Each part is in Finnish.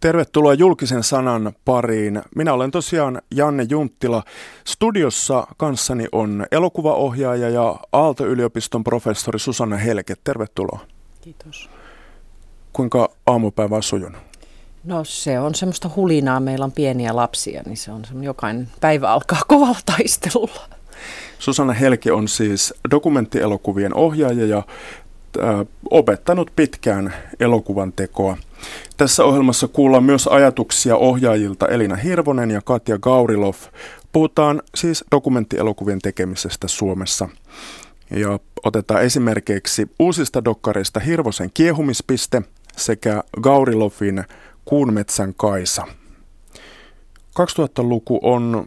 Tervetuloa julkisen sanan pariin. Minä olen tosiaan Janne Junttila. Studiossa kanssani on elokuvaohjaaja ja Aalto-yliopiston professori Susanna Helke. Tervetuloa. Kiitos. Kuinka aamupäivä on sujunut? No se on semmoista hulinaa. Meillä on pieniä lapsia, niin se on jokainen päivä alkaa kovalla taistelulla. Susanna Helke on siis dokumenttielokuvien ohjaaja ja opettanut pitkään elokuvan tekoa. Tässä ohjelmassa kuullaan myös ajatuksia ohjaajilta Elina Hirvonen ja Katja Gaurilov. Puhutaan siis dokumenttielokuvien tekemisestä Suomessa. Ja otetaan esimerkiksi uusista dokkareista Hirvosen kiehumispiste sekä Gaurilovin Kuunmetsän Kaisa. 2000-luku on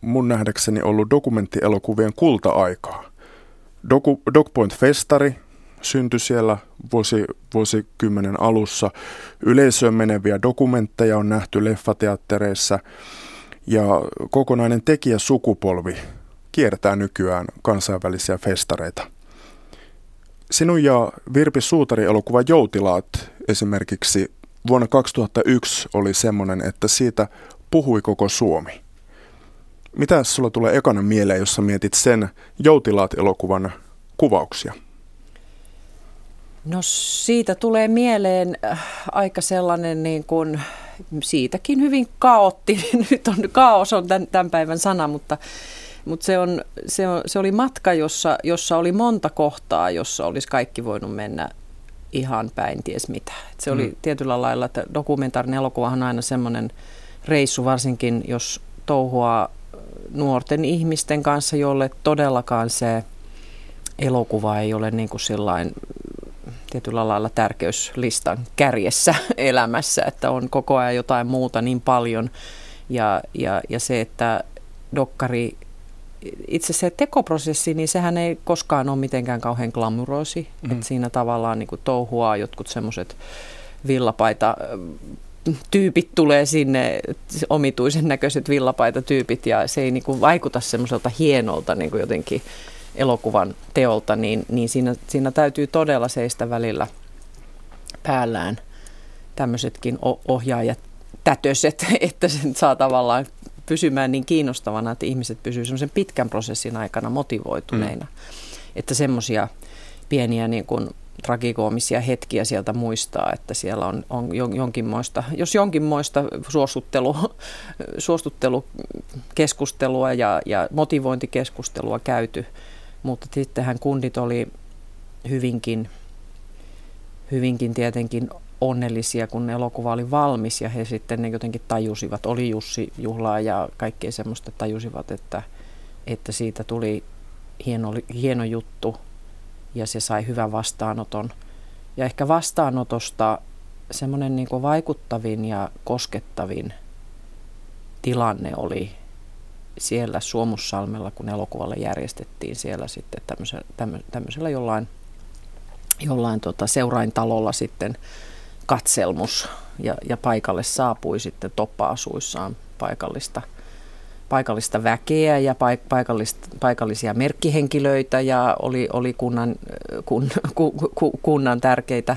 mun nähdäkseni ollut dokumenttielokuvien kulta-aikaa. Doku, Dogpoint Festari syntyi siellä vuosi, vuosikymmenen alussa. Yleisöön meneviä dokumentteja on nähty leffateattereissa ja kokonainen tekijäsukupolvi kiertää nykyään kansainvälisiä festareita. Sinun ja Virpi Suutari elokuva Joutilaat esimerkiksi vuonna 2001 oli semmoinen, että siitä puhui koko Suomi. Mitä sulla tulee ekana mieleen, jos sä mietit sen Joutilaat-elokuvan kuvauksia? No siitä tulee mieleen äh, aika sellainen niin kuin, siitäkin hyvin kaotti. Nyt on kaos on tämän, tämän päivän sana, mutta, mutta se, on, se, on, se oli matka, jossa, jossa oli monta kohtaa, jossa olisi kaikki voinut mennä ihan päin ties mitä. Et se mm. oli tietyllä lailla, että dokumentaarinen elokuvahan on aina semmoinen reissu, varsinkin jos touhua nuorten ihmisten kanssa, jolle todellakaan se elokuva ei ole niin kuin sillain tietyllä lailla tärkeyslistan kärjessä elämässä, että on koko ajan jotain muuta niin paljon. Ja, ja, ja se, että dokkari, itse se tekoprosessi, niin sehän ei koskaan ole mitenkään kauhean glamuroosi. Mm. Että siinä tavallaan niin kuin touhuaa jotkut semmoiset villapaita tyypit tulee sinne, omituisen näköiset villapaita-tyypit, ja se ei niin kuin vaikuta semmoiselta hienolta niin kuin jotenkin elokuvan teolta, niin, niin siinä, siinä täytyy todella seistä välillä päällään tämmöisetkin ohjaajat tätöset, että sen saa tavallaan pysymään niin kiinnostavana, että ihmiset pysyvät semmoisen pitkän prosessin aikana motivoituneina. Mm. Että semmoisia pieniä niin kuin tragikoomisia hetkiä sieltä muistaa, että siellä on, on jonkinmoista, jos jonkinmoista suostuttelu, suostuttelukeskustelua ja, ja motivointikeskustelua käyty – mutta sittenhän kundit oli hyvinkin, hyvinkin tietenkin onnellisia, kun elokuva oli valmis ja he sitten ne jotenkin tajusivat, oli Jussi Juhlaa ja kaikkea semmoista tajusivat, että, että siitä tuli hieno, hieno juttu ja se sai hyvän vastaanoton. Ja ehkä vastaanotosta semmoinen niin vaikuttavin ja koskettavin tilanne oli siellä Suomussalmella, kun elokuvalle järjestettiin siellä sitten tämmöisellä, tämmöisellä jollain, jollain tota seuraintalolla sitten katselmus ja, ja paikalle saapui sitten toppa-asuissaan paikallista, paikallista väkeä ja paik, paikallista, paikallisia merkkihenkilöitä ja oli, oli kunnan, kun, ku, ku, kunnan tärkeitä,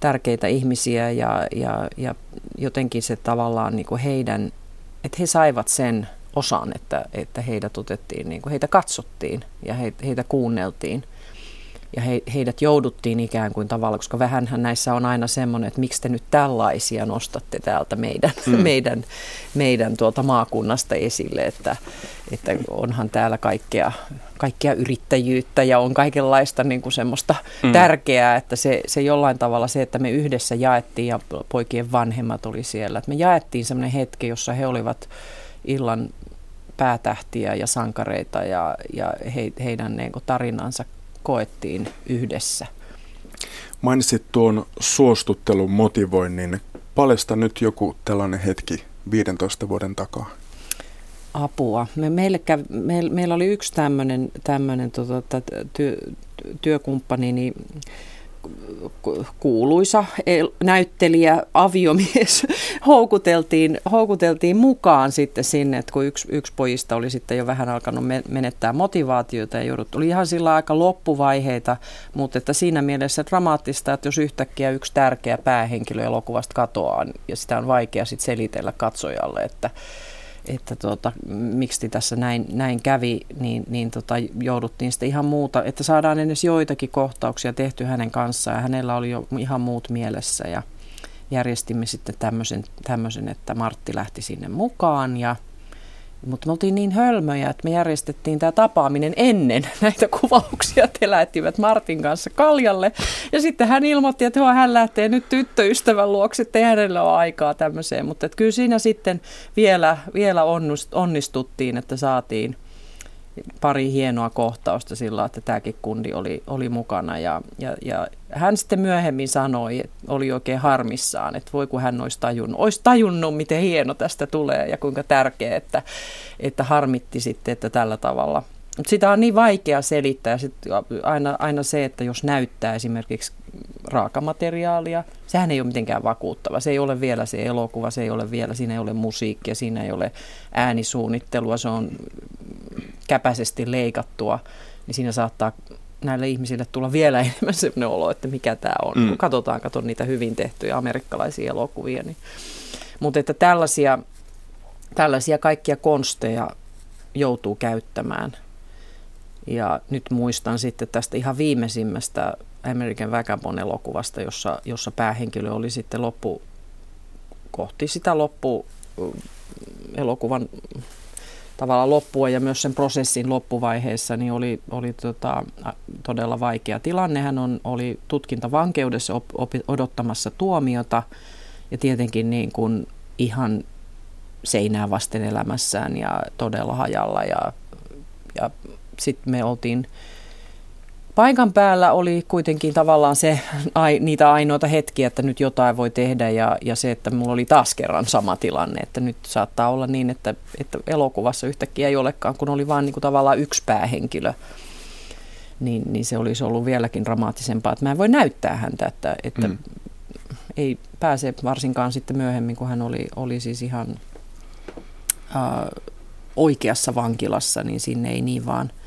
tärkeitä ihmisiä ja, ja, ja jotenkin se tavallaan niin kuin heidän, että he saivat sen osan, että, että heidät otettiin, niin kuin heitä katsottiin ja he, heitä kuunneltiin. Ja he, heidät jouduttiin ikään kuin tavallaan, koska vähänhän näissä on aina semmoinen, että miksi te nyt tällaisia nostatte täältä meidän, mm. meidän, meidän tuolta maakunnasta esille, että, että onhan täällä kaikkea, kaikkea yrittäjyyttä ja on kaikenlaista niin kuin semmoista mm. tärkeää, että se, se jollain tavalla se, että me yhdessä jaettiin ja poikien vanhemmat oli siellä, että me jaettiin semmoinen hetki, jossa he olivat illan päätähtiä ja sankareita ja, ja he, heidän niin kuin, tarinansa koettiin yhdessä. Mainitsit tuon suostuttelun motivoinnin. Paljasta nyt joku tällainen hetki 15 vuoden takaa. Apua. Me, meille käv, me, meillä oli yksi tämmöinen, tämmöinen tota, työ, työkumppani, niin kuuluisa näyttelijä, aviomies houkuteltiin, houkuteltiin mukaan sitten sinne, että kun yksi, yksi pojista oli sitten jo vähän alkanut menettää motivaatiota ja joudut, oli ihan sillä aika loppuvaiheita, mutta että siinä mielessä dramaattista, että jos yhtäkkiä yksi tärkeä päähenkilö elokuvasta katoaa ja sitä on vaikea sitten selitellä katsojalle, että että tuota, miksi tässä näin, näin kävi, niin, niin tota, jouduttiin sitten ihan muuta, että saadaan edes joitakin kohtauksia tehty hänen kanssaan ja hänellä oli jo ihan muut mielessä ja järjestimme sitten tämmöisen, tämmöisen että Martti lähti sinne mukaan ja mutta me oltiin niin hölmöjä, että me järjestettiin tämä tapaaminen ennen näitä kuvauksia. He lähettivät Martin kanssa kaljalle. Ja sitten hän ilmoitti, että hän lähtee nyt tyttöystävän luokse, että hänellä ole aikaa tämmöiseen. Mutta kyllä siinä sitten vielä, vielä onnistuttiin, että saatiin pari hienoa kohtausta sillä, että tämäkin kundi oli, oli mukana. Ja, ja, ja hän sitten myöhemmin sanoi, että oli oikein harmissaan, että voi kun hän olisi tajunnut, olisi tajunnut, miten hieno tästä tulee ja kuinka tärkeä, että, että harmitti sitten, että tällä tavalla. Mutta sitä on niin vaikea selittää. Sit aina, aina se, että jos näyttää esimerkiksi raakamateriaalia, sehän ei ole mitenkään vakuuttava. Se ei ole vielä se elokuva, se ei ole vielä, siinä ei ole musiikkia, siinä ei ole äänisuunnittelua, se on käpäisesti leikattua, niin siinä saattaa näille ihmisille tulla vielä enemmän sellainen olo, että mikä tämä on. Mm. Kun katsotaan, katon niitä hyvin tehtyjä amerikkalaisia elokuvia. Niin. Mutta että tällaisia, tällaisia kaikkia konsteja joutuu käyttämään. Ja nyt muistan sitten tästä ihan viimeisimmästä American Vagabond elokuvasta, jossa, jossa päähenkilö oli sitten loppu, kohti sitä loppu elokuvan tavallaan loppua ja myös sen prosessin loppuvaiheessa niin oli, oli tota, todella vaikea tilanne. Hän on, oli tutkintavankeudessa op, op, odottamassa tuomiota ja tietenkin niin kuin ihan seinää vasten elämässään ja todella hajalla ja, ja sitten me oltiin paikan päällä oli kuitenkin tavallaan se, ai, niitä ainoita hetkiä, että nyt jotain voi tehdä ja, ja se, että mulla oli taas kerran sama tilanne, että nyt saattaa olla niin, että, että elokuvassa yhtäkkiä ei olekaan, kun oli vain niin kuin tavallaan yksi päähenkilö, niin, niin se olisi ollut vieläkin dramaattisempaa, että mä en voi näyttää häntä, että, että mm. ei pääse varsinkaan sitten myöhemmin, kun hän oli, oli siis ihan äh, oikeassa vankilassa, niin sinne ei niin vaan –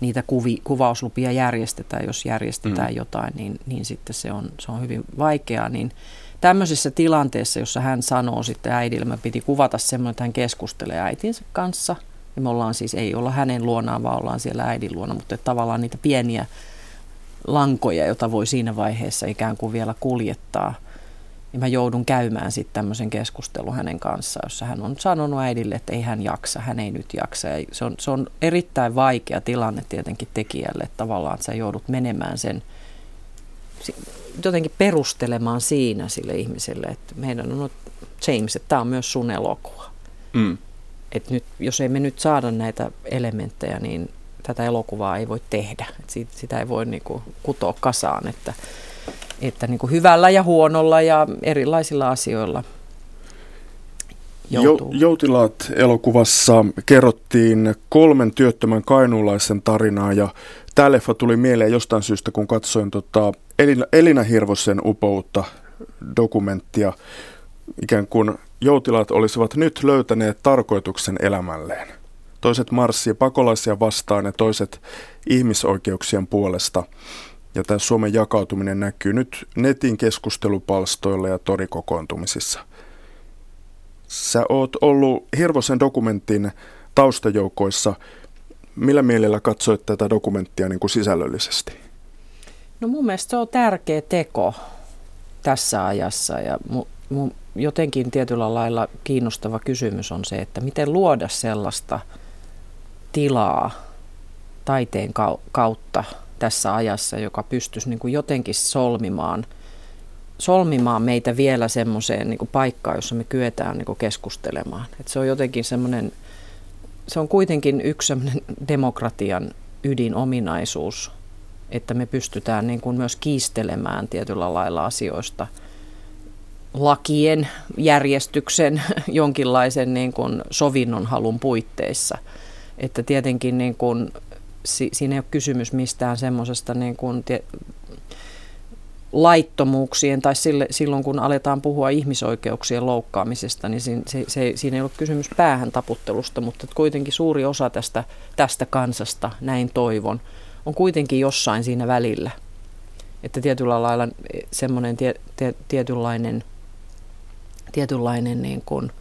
niitä kuvi, kuvauslupia järjestetään, jos järjestetään mm. jotain, niin, niin sitten se on, se on hyvin vaikeaa. Niin tämmöisessä tilanteessa, jossa hän sanoo sitten äidille, mä piti kuvata semmoinen, että hän keskustelee äitinsä kanssa, ja me ollaan siis, ei olla hänen luonaan, vaan ollaan siellä äidin luona, mutta tavallaan niitä pieniä lankoja, joita voi siinä vaiheessa ikään kuin vielä kuljettaa – niin mä joudun käymään sitten tämmöisen keskustelun hänen kanssaan, jossa hän on sanonut äidille, että ei hän jaksa, hän ei nyt jaksa. Ja se, on, se on erittäin vaikea tilanne tietenkin tekijälle, että tavallaan että sä joudut menemään sen, jotenkin perustelemaan siinä sille ihmiselle, että meidän on, James, että tämä on myös sun elokuva. Mm. Et nyt, jos emme nyt saada näitä elementtejä, niin tätä elokuvaa ei voi tehdä. Et siitä, sitä ei voi niinku kutoa kasaan, että että niin kuin hyvällä ja huonolla ja erilaisilla asioilla joutuu. Joutilaat elokuvassa kerrottiin kolmen työttömän kainuulaisen tarinaa ja tämä leffa tuli mieleen jostain syystä, kun katsoin tota Elina, Elina Hirvosen upoutta dokumenttia. Ikään kuin joutilaat olisivat nyt löytäneet tarkoituksen elämälleen. Toiset marssii pakolaisia vastaan ja toiset ihmisoikeuksien puolesta. Ja tämä Suomen jakautuminen näkyy nyt netin keskustelupalstoilla ja torikokoontumisissa. Sä oot ollut Hirvosen dokumentin taustajoukoissa. Millä mielellä katsoit tätä dokumenttia niin kuin sisällöllisesti? No mun mielestä se on tärkeä teko tässä ajassa ja mu, mu, jotenkin tietyllä lailla kiinnostava kysymys on se, että miten luoda sellaista tilaa taiteen kautta – tässä ajassa, joka pystyisi niin kuin jotenkin solmimaan, solmimaan meitä vielä semmoiseen niin paikkaan, jossa me kyetään niin kuin keskustelemaan. Et se on jotenkin semmoinen, se on kuitenkin yksi semmoinen demokratian ydinominaisuus, että me pystytään niin kuin myös kiistelemään tietyllä lailla asioista lakien, järjestyksen, jonkinlaisen niin kuin sovinnon halun puitteissa. Että tietenkin niin kuin si, siinä ei ole kysymys mistään semmoisesta niin kuin, tie, laittomuuksien tai sille, silloin kun aletaan puhua ihmisoikeuksien loukkaamisesta, niin siinä, se, se, siinä ei ole kysymys päähän taputtelusta, mutta kuitenkin suuri osa tästä, tästä kansasta, näin toivon, on kuitenkin jossain siinä välillä. Että tietyllä lailla semmoinen tie, tie, tietynlainen, tietynlainen niin kuin,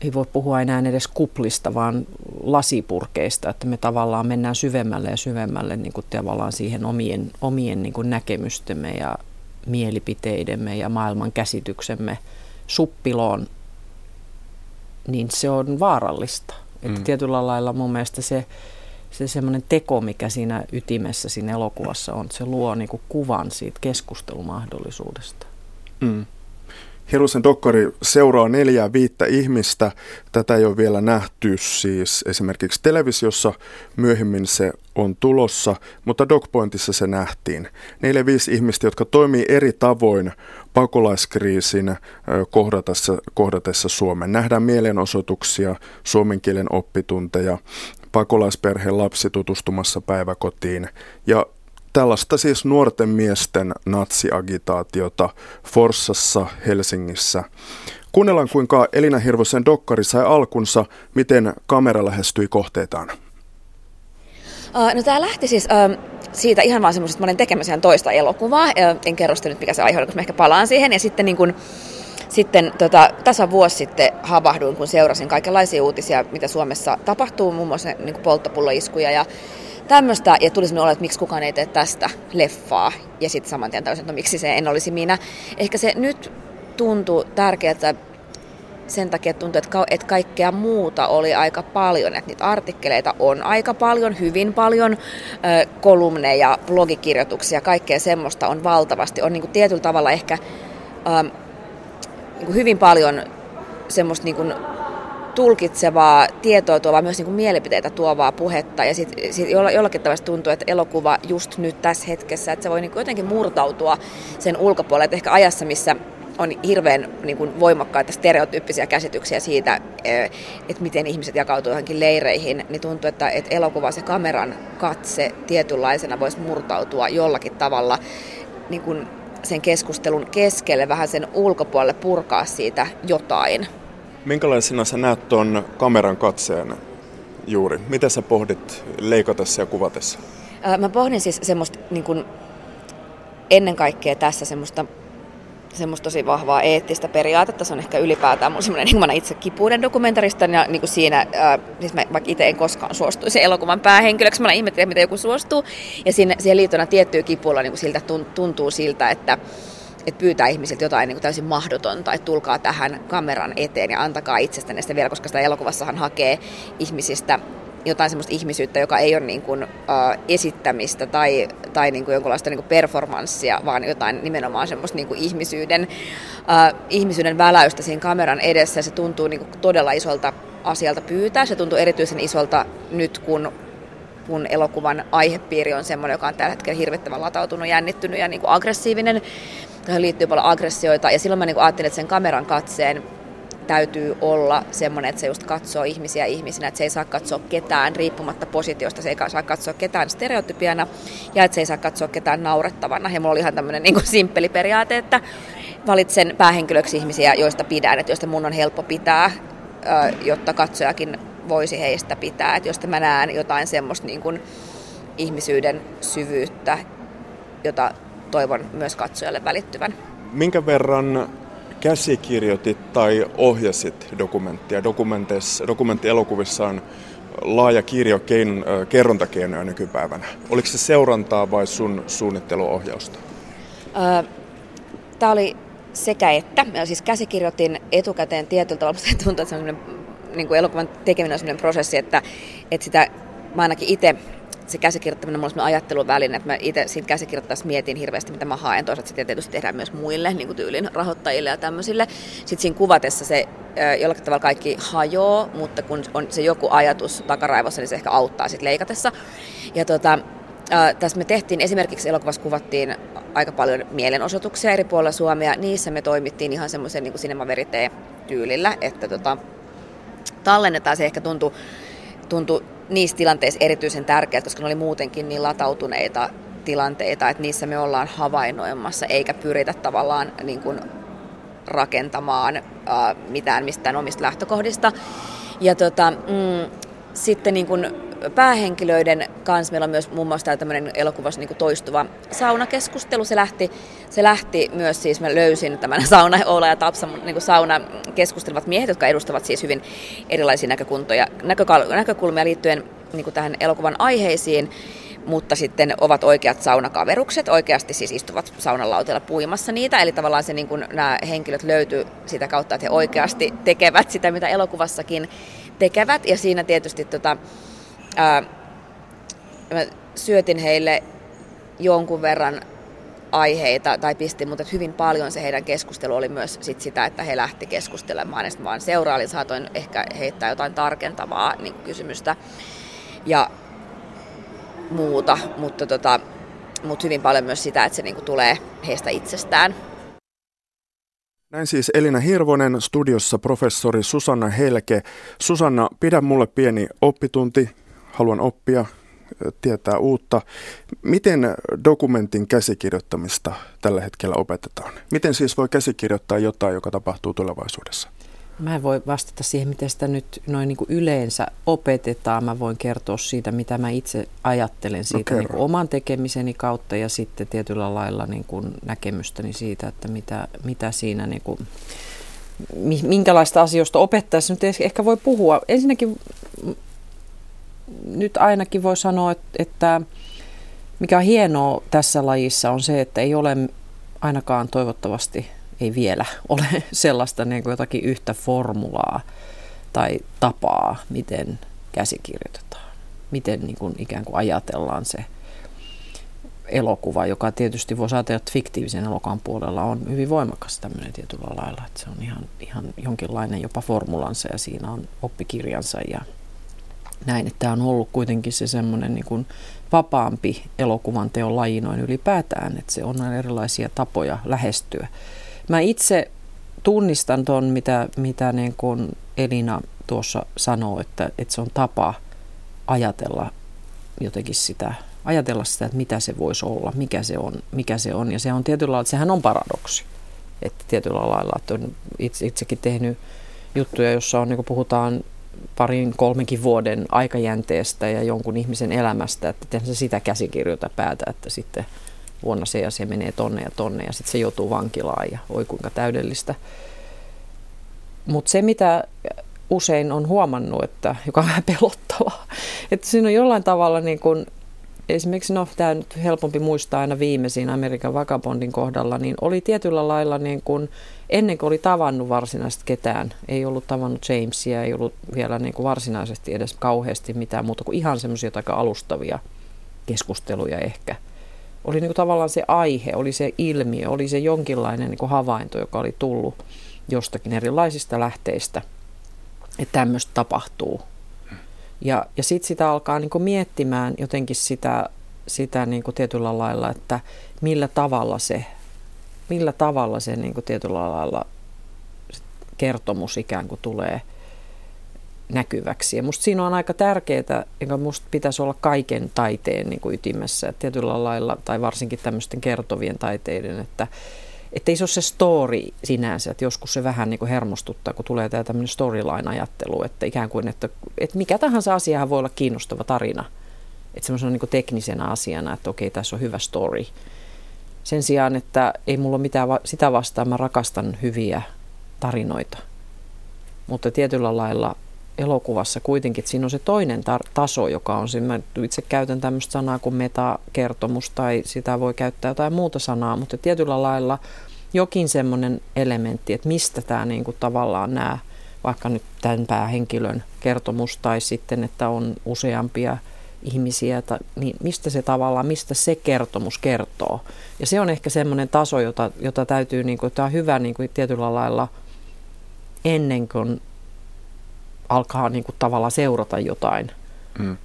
ei voi puhua enää edes kuplista, vaan lasipurkeista, että me tavallaan mennään syvemmälle ja syvemmälle niin kuin tavallaan siihen omien, omien niin kuin näkemystemme ja mielipiteidemme ja maailman käsityksemme suppiloon, niin se on vaarallista. Mm. Että tietyllä lailla mun mielestä se, se semmoinen teko, mikä siinä ytimessä siinä elokuvassa on, se luo niin kuin kuvan siitä keskustelumahdollisuudesta. Mm. Hirusen dokkari seuraa neljää viittä ihmistä. Tätä ei ole vielä nähty siis esimerkiksi televisiossa. Myöhemmin se on tulossa, mutta DocPointissa se nähtiin. Neljä viisi ihmistä, jotka toimii eri tavoin pakolaiskriisin kohdatessa, kohdatessa Suomen. Nähdään mielenosoituksia, suomen kielen oppitunteja, pakolaisperheen lapsi tutustumassa päiväkotiin ja Tällaista siis nuorten miesten natsiagitaatiota Forssassa, Helsingissä. Kuunnellaan kuinka Elina Hirvosen dokkari sai alkunsa, miten kamera lähestyi kohteitaan. No tämä lähti siis siitä ihan vaan semmoisesta, että mä olin tekemässä toista elokuvaa. En kerro sitä nyt mikä se aihe oli, koska mä ehkä palaan siihen. Ja sitten niin kun, sitten tota, tasa vuosi sitten havahduin, kun seurasin kaikenlaisia uutisia, mitä Suomessa tapahtuu, muun muassa niin polttopulloiskuja ja tämmöistä, ja tuli sellainen olo, että miksi kukaan ei tee tästä leffaa, ja sitten saman tien täysin, että no miksi se en olisi minä. Ehkä se nyt tuntuu tärkeältä sen takia, tuntuu, että, että kaikkea muuta oli aika paljon, että niitä artikkeleita on aika paljon, hyvin paljon, kolumneja, blogikirjoituksia, kaikkea semmoista on valtavasti. On niin kuin tietyllä tavalla ehkä ähm, niin kuin hyvin paljon semmoista niin kuin tulkitsevaa, tietoa tuovaa, myös niin kuin mielipiteitä tuovaa puhetta. Ja sitten sit jollakin tavalla tuntuu, että elokuva just nyt tässä hetkessä, että se voi niin kuin jotenkin murtautua sen ulkopuolelle. Että ehkä ajassa, missä on hirveän niin kuin voimakkaita stereotyyppisiä käsityksiä siitä, eh, että miten ihmiset jakautuu johonkin leireihin, niin tuntuu, että, että elokuva, se kameran katse tietynlaisena voisi murtautua jollakin tavalla niin kuin sen keskustelun keskelle, vähän sen ulkopuolelle purkaa siitä jotain. Minkälaisena sä näet tuon kameran katseen juuri? Mitä sä pohdit leikatessa ja kuvatessa? Mä pohdin siis semmoista niin kuin, ennen kaikkea tässä semmoista semmoista tosi vahvaa eettistä periaatetta. Se on ehkä ylipäätään mun semmoinen, niin kuin itse kipuuden dokumentarista, ja niin kuin siinä, äh, siis mä vaikka itse en koskaan suostuisi elokuvan päähenkilöksi, mä ihmettelen, miten joku suostuu, ja siinä, siihen liittona tiettyä kipuilla niin siltä tuntuu siltä, että että pyytää ihmisiltä jotain niin kuin täysin mahdotonta, että tulkaa tähän kameran eteen ja antakaa itsestänne sitä vielä, koska sitä elokuvassahan hakee ihmisistä jotain semmoista ihmisyyttä, joka ei ole niin kuin, uh, esittämistä tai, tai niin kuin jonkunlaista niin kuin performanssia, vaan jotain nimenomaan semmoista niin kuin ihmisyyden, uh, ihmisyyden väläystä siinä kameran edessä. Se tuntuu niin kuin todella isolta asialta pyytää. Se tuntuu erityisen isolta nyt, kun kun elokuvan aihepiiri on semmoinen, joka on tällä hetkellä hirvittävän latautunut, jännittynyt ja niin kuin aggressiivinen. Tähän liittyy paljon aggressioita ja silloin mä niin kuin ajattelin, että sen kameran katseen täytyy olla semmoinen, että se just katsoo ihmisiä ihmisinä, että se ei saa katsoa ketään riippumatta positiosta, se ei saa katsoa ketään stereotypiana ja että se ei saa katsoa ketään naurettavana. Ja mulla oli ihan tämmöinen niin simppeli periaate, että valitsen päähenkilöksi ihmisiä, joista pidän, että joista mun on helppo pitää, jotta katsojakin voisi heistä pitää. Että jos mä näen jotain semmoista niin kuin ihmisyyden syvyyttä, jota toivon myös katsojalle välittyvän. Minkä verran käsikirjoitit tai ohjasit dokumenttia? Dokumenteissa, dokumenttielokuvissa on laaja kirjo kein, kerrontakeinoja nykypäivänä. Oliko se seurantaa vai sun suunnitteluohjausta? Tämä oli sekä että. Mä siis käsikirjoitin etukäteen tietyllä tavalla, mutta tuntuu, että se on niin kuin elokuvan tekeminen on sellainen prosessi, että, että sitä mä ainakin itse se käsikirjoittaminen on mulla ajattelun väline, että mä itse siinä käsikirjoittaessa mietin hirveästi, mitä mä haen. Toisaalta sitä tietysti tehdään myös muille, niin kuin tyylin rahoittajille ja tämmöisille. Sitten siinä kuvatessa se jollakin tavalla kaikki hajoaa, mutta kun on se joku ajatus takaraivossa, niin se ehkä auttaa sitten leikatessa. Ja tota, tässä me tehtiin, esimerkiksi elokuvassa kuvattiin aika paljon mielenosoituksia eri puolilla Suomea. Niissä me toimittiin ihan semmoisen niin kuin tyylillä, että tota, tallennetaan. Se ehkä tuntui, tuntui niissä tilanteissa erityisen tärkeää, koska ne oli muutenkin niin latautuneita tilanteita, että niissä me ollaan havainnoimassa, eikä pyritä tavallaan niin kuin rakentamaan ää, mitään mistään omista lähtökohdista. Ja tota, mm, sitten niin kuin päähenkilöiden kanssa meillä on myös muun muassa tämmöinen elokuvassa niin toistuva saunakeskustelu. Se lähti, se lähti myös siis, mä löysin tämän sauna, Oula ja Tapsa, niin sauna keskustelevat miehet, jotka edustavat siis hyvin erilaisia näkökulmia, näkökulmia liittyen niin tähän elokuvan aiheisiin mutta sitten ovat oikeat saunakaverukset, oikeasti siis istuvat saunalautilla puimassa niitä, eli tavallaan se, niin kuin nämä henkilöt löytyy sitä kautta, että he oikeasti tekevät sitä, mitä elokuvassakin tekevät, ja siinä tietysti tota, ää, mä syötin heille jonkun verran aiheita tai pistin, mutta hyvin paljon se heidän keskustelu oli myös sit sitä, että he lähti keskustelemaan ja vaan seuraali saatoin ehkä heittää jotain tarkentavaa niin kysymystä ja muuta, mutta, tota, mutta hyvin paljon myös sitä, että se niin tulee heistä itsestään. Näin siis Elina Hirvonen, studiossa professori Susanna Helke. Susanna, pidä mulle pieni oppitunti haluan oppia, tietää uutta. Miten dokumentin käsikirjoittamista tällä hetkellä opetetaan? Miten siis voi käsikirjoittaa jotain, joka tapahtuu tulevaisuudessa? Mä en voi vastata siihen, miten sitä nyt noin niin kuin yleensä opetetaan. Mä voin kertoa siitä, mitä mä itse ajattelen siitä no niin kuin oman tekemiseni kautta ja sitten tietyllä lailla niin kuin näkemystäni siitä, että mitä, mitä siinä niin kuin, minkälaista asioista opettaessa nyt ehkä voi puhua. Ensinnäkin nyt ainakin voi sanoa, että mikä on hienoa tässä lajissa on se, että ei ole ainakaan toivottavasti, ei vielä ole sellaista niin kuin jotakin yhtä formulaa tai tapaa, miten käsikirjoitetaan. Miten niin kuin ikään kuin ajatellaan se elokuva, joka tietysti voisi ajatella, että fiktiivisen elokuvan puolella on hyvin voimakas tämmöinen tietyllä lailla, että se on ihan, ihan jonkinlainen jopa formulansa ja siinä on oppikirjansa ja näin, että tämä on ollut kuitenkin se semmoinen niin kuin vapaampi elokuvan teon laji noin ylipäätään, että se on erilaisia tapoja lähestyä. Mä itse tunnistan ton, mitä, mitä niin kuin Elina tuossa sanoo, että, että se on tapa ajatella jotenkin sitä, ajatella sitä, että mitä se voisi olla, mikä se on, mikä se on. Ja se on tietyllä lailla, sehän on paradoksi. Että tietyllä lailla, että on itse, itsekin tehnyt juttuja, jossa on, niin puhutaan parin kolmenkin vuoden aikajänteestä ja jonkun ihmisen elämästä, että miten se sitä käsikirjoita päätä, että sitten vuonna se ja se menee tonne ja tonne ja sitten se joutuu vankilaan ja oi kuinka täydellistä. Mutta se, mitä usein on huomannut, että, joka on vähän pelottavaa, että siinä on jollain tavalla niin kuin esimerkiksi, no tämä nyt helpompi muistaa aina viimeisin Amerikan Vagabondin kohdalla, niin oli tietyllä lailla niin kuin, ennen kuin oli tavannut varsinaisesti ketään, ei ollut tavannut Jamesia, ei ollut vielä niin kuin varsinaisesti edes kauheasti mitään muuta kuin ihan semmoisia aika alustavia keskusteluja ehkä. Oli niin kuin tavallaan se aihe, oli se ilmiö, oli se jonkinlainen niin kuin havainto, joka oli tullut jostakin erilaisista lähteistä, että tämmöistä tapahtuu ja, ja sitten sitä alkaa niin kuin miettimään jotenkin sitä, sitä niin kuin tietyllä lailla, että millä tavalla se, millä tavalla se niin kuin tietyllä lailla kertomus ikään kuin tulee näkyväksi. Ja musta siinä on aika tärkeää, joka musta pitäisi olla kaiken taiteen niin kuin ytimessä, että tietyllä lailla, tai varsinkin tämmöisten kertovien taiteiden, että, että ei se ole se story sinänsä, että joskus se vähän niin kuin hermostuttaa, kun tulee tämä tämmöinen storyline-ajattelu, että ikään kuin, että, että mikä tahansa asia voi olla kiinnostava tarina. Että semmoisena niin teknisenä asiana, että okei, tässä on hyvä story. Sen sijaan, että ei mulla ole mitään sitä vastaan, mä rakastan hyviä tarinoita. Mutta tietyllä lailla elokuvassa kuitenkin, että siinä on se toinen tar- taso, joka on siinä, mä itse käytän tämmöistä sanaa kuin metakertomus tai sitä voi käyttää jotain muuta sanaa, mutta tietyllä lailla jokin semmoinen elementti, että mistä tämä niin kuin tavallaan nämä, vaikka nyt tämän päähenkilön kertomus tai sitten, että on useampia ihmisiä, niin mistä se tavallaan, mistä se kertomus kertoo. Ja se on ehkä semmoinen taso, jota, jota täytyy, niin kuin, tämä on hyvä niin kuin tietyllä lailla ennen kuin alkaa niin kuin tavallaan seurata jotain, mm.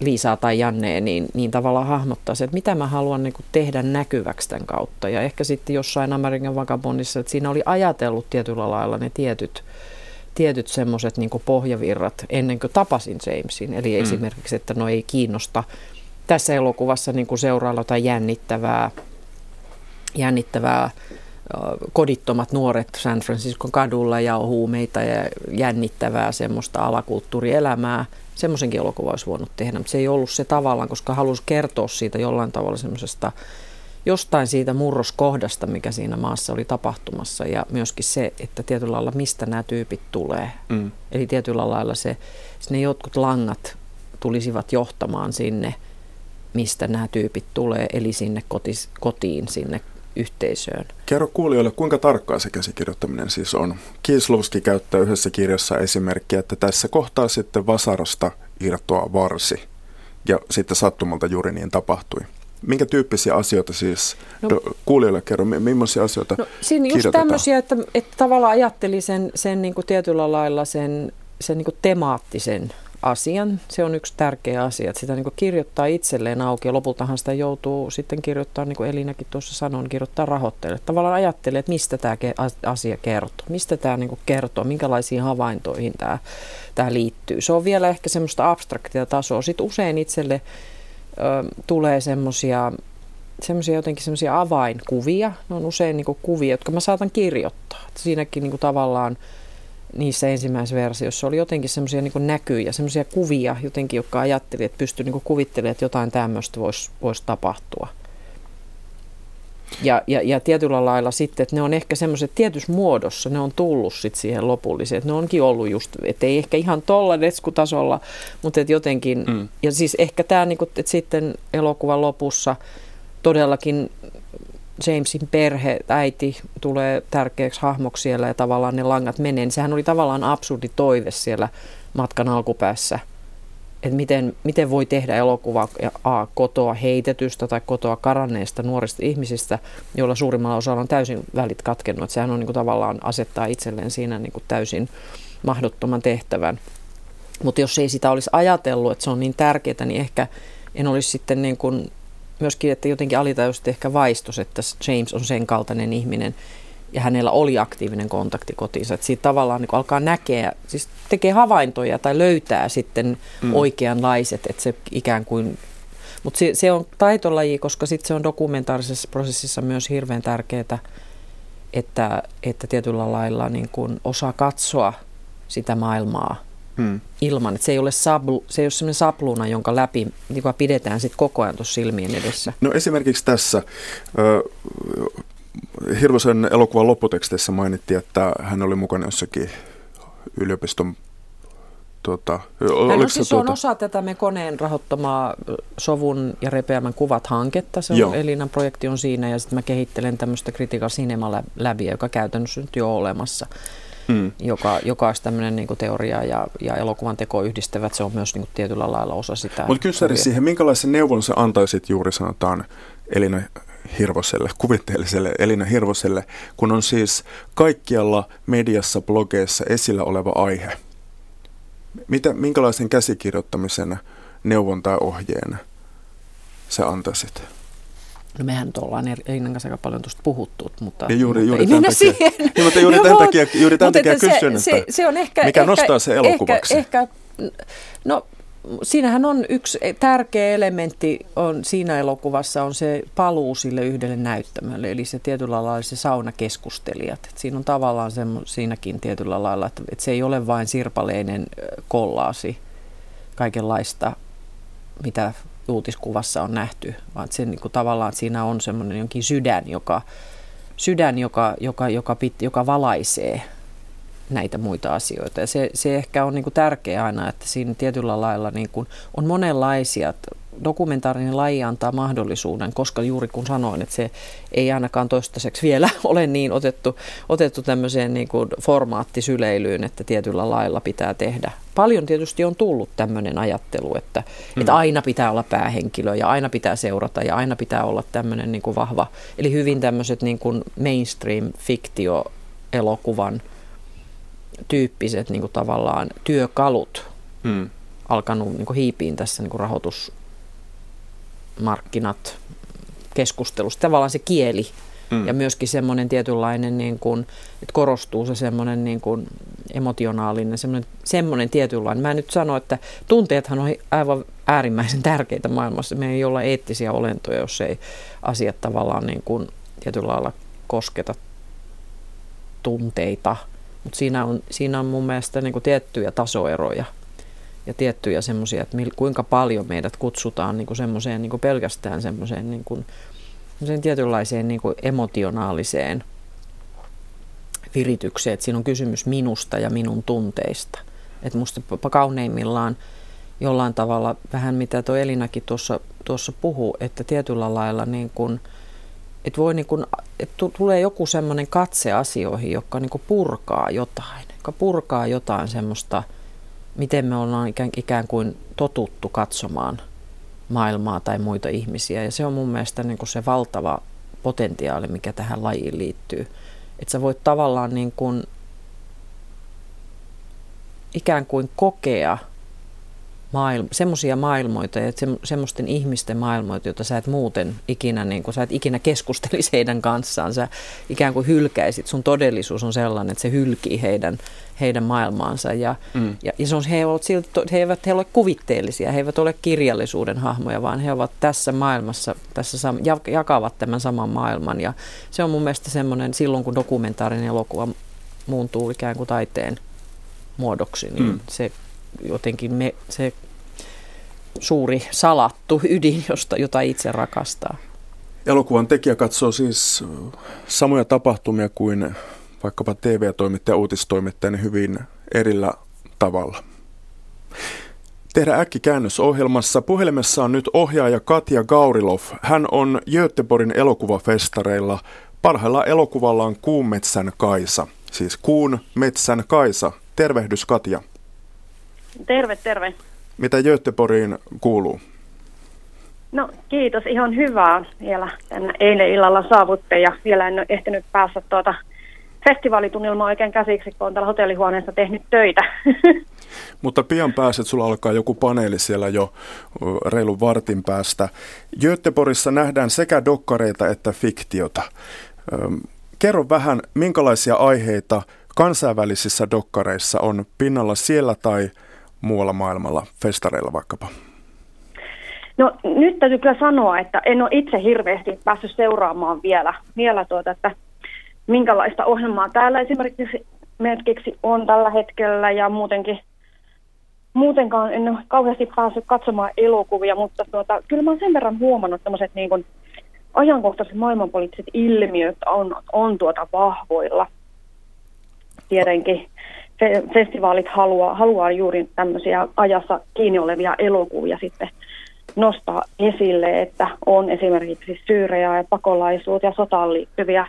Liisaa tai Jannea, niin, niin tavallaan hahmottaa se, että mitä mä haluan niin kuin tehdä näkyväksi tämän kautta. Ja ehkä sitten jossain Amerikan Vagabondissa, että siinä oli ajatellut tietyllä lailla ne tietyt, tietyt semmoiset niin pohjavirrat ennen kuin tapasin Jamesin. Eli mm. esimerkiksi, että no ei kiinnosta tässä elokuvassa niin kuin seurailla jotain jännittävää, jännittävää kodittomat nuoret San Franciscon kadulla ja huumeita ja jännittävää semmoista alakulttuurielämää. Semmoisenkin elokuva olisi voinut tehdä, mutta se ei ollut se tavallaan, koska halusi kertoa siitä jollain tavalla semmoisesta jostain siitä murroskohdasta, mikä siinä maassa oli tapahtumassa ja myöskin se, että tietyllä lailla mistä nämä tyypit tulee. Mm. Eli tietyllä lailla se, ne jotkut langat tulisivat johtamaan sinne, mistä nämä tyypit tulee, eli sinne kotis, kotiin, sinne yhteisöön. Kerro kuulijoille, kuinka tarkkaa se käsikirjoittaminen siis on. Kieslovski käyttää yhdessä kirjassa esimerkkiä, että tässä kohtaa sitten vasarasta irtoaa varsi. Ja sitten sattumalta juuri niin tapahtui. Minkä tyyppisiä asioita siis no, kuulijoille kerro, millaisia asioita no, Siinä just tämmöisiä, että, että tavallaan ajatteli sen, sen niin kuin tietyllä lailla sen, sen niin kuin temaattisen asian. Se on yksi tärkeä asia, että sitä niin kirjoittaa itselleen auki ja lopultahan sitä joutuu sitten kirjoittaa, niin kuin Elinäkin tuossa sanoi, niin kirjoittaa rahoitteelle. Tavallaan ajattelee, että mistä tämä asia kertoo, mistä tämä niin kertoo, minkälaisiin havaintoihin tämä, tämä liittyy. Se on vielä ehkä semmoista abstraktia tasoa. Sitten usein itselle ö, tulee semmoisia semmoisia jotenkin semmoisia avainkuvia. Ne on usein niin kuvia, jotka mä saatan kirjoittaa. Siinäkin niin tavallaan niissä ensimmäisessä versiossa oli jotenkin semmoisia niin näkyjä, semmoisia kuvia jotenkin, jotka ajatteli, että pystyi niin kuvittelemaan, että jotain tämmöistä voisi, voisi tapahtua. Ja, ja, ja tietyllä lailla sitten, että ne on ehkä semmoiset tietyssä muodossa, ne on tullut sitten siihen lopulliseen. Että ne onkin ollut just, että ei ehkä ihan tolla deskutasolla, mutta että jotenkin, mm. ja siis ehkä tämä, niin kuin, että sitten elokuvan lopussa todellakin Jamesin perhe, äiti tulee tärkeäksi hahmoksi siellä ja tavallaan ne langat menee. Niin sehän oli tavallaan absurdi toive siellä matkan alkupäässä, että miten, miten voi tehdä elokuva A, kotoa heitetystä tai kotoa karanneista nuorista ihmisistä, joilla suurimmalla osalla on täysin välit katkennut. Että sehän on niin kuin tavallaan asettaa itselleen siinä niin kuin täysin mahdottoman tehtävän. Mutta jos ei sitä olisi ajatellut, että se on niin tärkeää, niin ehkä en olisi sitten niin kuin myöskin, että jotenkin alitajuisesti ehkä vaistos, että James on sen kaltainen ihminen ja hänellä oli aktiivinen kontakti kotiinsa. Että siitä tavallaan niin alkaa näkeä, siis tekee havaintoja tai löytää sitten mm. oikeanlaiset, että se ikään kuin mutta se, se on taitolaji, koska sitten se on dokumentaarisessa prosessissa myös hirveän tärkeää, että, että tietyllä lailla niin kun osaa katsoa sitä maailmaa hmm. ilman, että se ei ole, sablu, se ei ole sellainen sapluuna, jonka läpi joka pidetään sitten koko ajan tuossa silmien edessä. No esimerkiksi tässä Hirvosen elokuvan lopputeksteissä mainittiin, että hän oli mukana jossakin yliopiston Tuota, no, siis se tuota... on osa tätä me koneen rahoittamaa Sovun ja Repeämän kuvat hanketta. Se on, Joo. Elinan projekti on siinä ja sitten mä kehittelen tämmöistä Critical Cinema läbiä, joka käytännössä nyt jo on olemassa mm. joka, joka olisi tämmöinen niin teoria ja, ja elokuvan teko yhdistävät. Se on myös niin kuin tietyllä lailla osa sitä. Mutta kysyä siihen, minkälaisen neuvon sä antaisit juuri sanotaan Elina Hirvoselle, kuvitteelliselle Elina Hirvoselle, kun on siis kaikkialla mediassa, blogeissa esillä oleva aihe. Mitä, minkälaisen käsikirjoittamisen neuvon tai ohjeen sä antaisit? No mehän nyt ollaan Einan kanssa aika paljon tuosta puhuttu, mutta, ja juuri, juuri ei mennä siihen. Niin, mutta juuri no, tämän takia, juuri tämän takia kysyn, se, se, on ehkä, mikä ehkä, nostaa se elokuvaksi? Ehkä, ehkä, no siinähän on yksi tärkeä elementti on siinä elokuvassa on se paluu sille yhdelle näyttämölle, eli se tietyllä lailla se saunakeskustelijat. Et siinä on tavallaan se, siinäkin tietyllä lailla, että, että se ei ole vain sirpaleinen kollaasi kaikenlaista, mitä uutiskuvassa on nähty, vaan se niin kuin tavallaan että siinä on semmoinen jonkin sydän, joka, sydän, joka, joka, joka, pit, joka valaisee näitä muita asioita. Ja se, se ehkä on niin kuin tärkeää aina, että siinä tietyllä lailla niin kuin on monenlaisia dokumentaarinen laji antaa mahdollisuuden, koska juuri kun sanoin, että se ei ainakaan toistaiseksi vielä ole niin otettu, otettu tämmöiseen niin kuin formaattisyleilyyn, että tietyllä lailla pitää tehdä. Paljon tietysti on tullut tämmöinen ajattelu, että, mm. että aina pitää olla päähenkilö ja aina pitää seurata ja aina pitää olla tämmöinen niin kuin vahva, eli hyvin tämmöiset niin kuin mainstream-fiktio-elokuvan tyyppiset niin kuin tavallaan työkalut mm. alkanut niin kuin hiipiin tässä niin kuin rahoitus markkinat keskustelusta, tavallaan se kieli mm. ja myöskin semmoinen tietynlainen, niin kuin, että korostuu se semmoinen niin kuin emotionaalinen, semmoinen, semmoinen tietynlainen. Mä en nyt sano, että tunteethan on aivan äärimmäisen tärkeitä maailmassa. Me ei olla eettisiä olentoja, jos ei asiat tavallaan niin kuin tietyllä lailla kosketa tunteita. Mutta siinä on, siinä on mun mielestä niin kuin tiettyjä tasoeroja ja tiettyjä semmoisia, että mil, kuinka paljon meidät kutsutaan niin kuin semmoiseen niin kuin pelkästään semmoiseen niin kuin, tietynlaiseen niin kuin emotionaaliseen viritykseen, että siinä on kysymys minusta ja minun tunteista. Että musta kauneimmillaan jollain tavalla vähän mitä tuo Elinakin tuossa, tuossa puhuu, että tietyllä lailla niin kuin, että voi niin kuin, että tulee joku semmoinen katse asioihin, joka niin kuin purkaa jotain, joka purkaa jotain semmoista, miten me ollaan ikään, ikään kuin totuttu katsomaan maailmaa tai muita ihmisiä. Ja se on mun mielestä niin kuin se valtava potentiaali, mikä tähän lajiin liittyy. Että sä voit tavallaan niin kuin ikään kuin kokea – maailma, semmoisia maailmoita ja se, semmoisten ihmisten maailmoita, joita sä et muuten ikinä, niin kun sä et ikinä keskustelisi heidän kanssaan. Sä ikään kuin hylkäisit. Sun todellisuus on sellainen, että se hylkii heidän, heidän maailmaansa. Ja, mm. ja, ja se on, he, ovat silti, he eivät he ole kuvitteellisia, he eivät ole kirjallisuuden hahmoja, vaan he ovat tässä maailmassa, tässä jakavat tämän saman maailman. Ja se on mun mielestä semmoinen, silloin kun dokumentaarinen elokuva muuntuu ikään kuin taiteen muodoksi, niin mm. se jotenkin me, se suuri salattu ydin, josta, jota itse rakastaa. Elokuvan tekijä katsoo siis samoja tapahtumia kuin vaikkapa TV-toimittaja, uutistoimittaja hyvin erillä tavalla. Tehdä äkkikäännös ohjelmassa. Puhelimessa on nyt ohjaaja Katja Gaurilov. Hän on Göteborgin elokuvafestareilla. Parhailla elokuvallaan Kuun metsän Kaisa. Siis Kuun metsän Kaisa. Tervehdys Katja. Terve, terve. Mitä Göteborgiin kuuluu? No kiitos, ihan hyvää vielä tänne eilen illalla saavutte ja vielä en ole ehtinyt päästä tuota festivaalitunnelmaa oikein käsiksi, kun olen täällä hotellihuoneessa tehnyt töitä. Mutta pian pääset, sulla alkaa joku paneeli siellä jo reilun vartin päästä. Göteborgissa nähdään sekä dokkareita että fiktiota. Kerro vähän, minkälaisia aiheita kansainvälisissä dokkareissa on pinnalla siellä tai muualla maailmalla, festareilla vaikkapa? No nyt täytyy kyllä sanoa, että en ole itse hirveästi päässyt seuraamaan vielä, vielä tuota, että minkälaista ohjelmaa täällä esimerkiksi merkiksi on tällä hetkellä ja muutenkin muutenkaan en ole kauheasti päässyt katsomaan elokuvia, mutta tuota, kyllä mä olen sen verran huomannut tämmöiset niin kuin ajankohtaiset maailmanpoliittiset ilmiöt on, on tuota vahvoilla. Tietenkin festivaalit haluaa, haluaa juuri tämmöisiä ajassa kiinni olevia elokuvia sitten nostaa esille, että on esimerkiksi syyrejä ja pakolaisuut ja sotaan liittyviä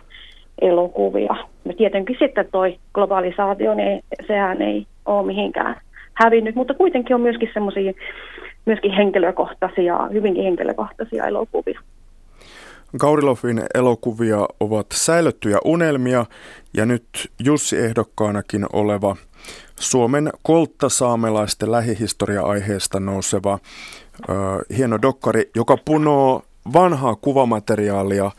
elokuvia. Ja tietenkin sitten toi globalisaatio, niin sehän ei ole mihinkään hävinnyt, mutta kuitenkin on myöskin semmoisia myöskin henkilökohtaisia, hyvinkin henkilökohtaisia elokuvia. Kaurilovin elokuvia ovat säilyttyjä unelmia ja nyt Jussi ehdokkaanakin oleva Suomen kolttasaamelaisten lähihistoria-aiheesta nouseva ö, hieno dokkari, joka punoo vanhaa kuvamateriaalia ö,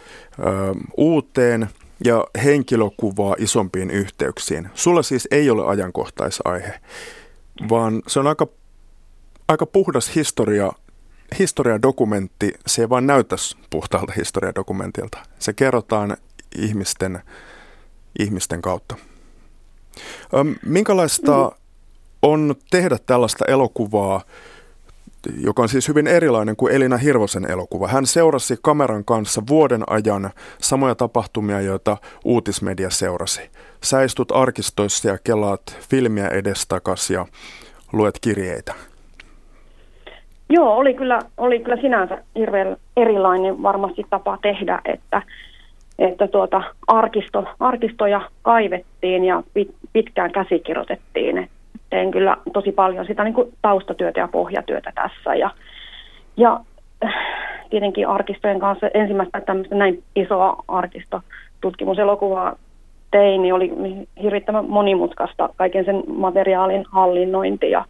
uuteen ja henkilökuvaa isompiin yhteyksiin. Sulla siis ei ole ajankohtaisaihe, vaan se on aika, aika puhdas historia historiadokumentti, se ei vaan näytä puhtaalta historiadokumentilta. Se kerrotaan ihmisten, ihmisten kautta. Minkälaista on tehdä tällaista elokuvaa, joka on siis hyvin erilainen kuin Elina Hirvosen elokuva. Hän seurasi kameran kanssa vuoden ajan samoja tapahtumia, joita uutismedia seurasi. Sä istut arkistoissa ja kelaat filmiä edestakas ja luet kirjeitä. Joo, oli kyllä, oli kyllä sinänsä hirveän erilainen varmasti tapa tehdä, että, että tuota, arkisto, arkistoja kaivettiin ja pit, pitkään käsikirjoitettiin. Tein kyllä tosi paljon sitä niin kuin taustatyötä ja pohjatyötä tässä. Ja, ja tietenkin arkistojen kanssa ensimmäistä tämmöistä näin isoa arkistotutkimuselokuvaa tein, niin oli hirvittävän monimutkaista kaiken sen materiaalin hallinnointi ja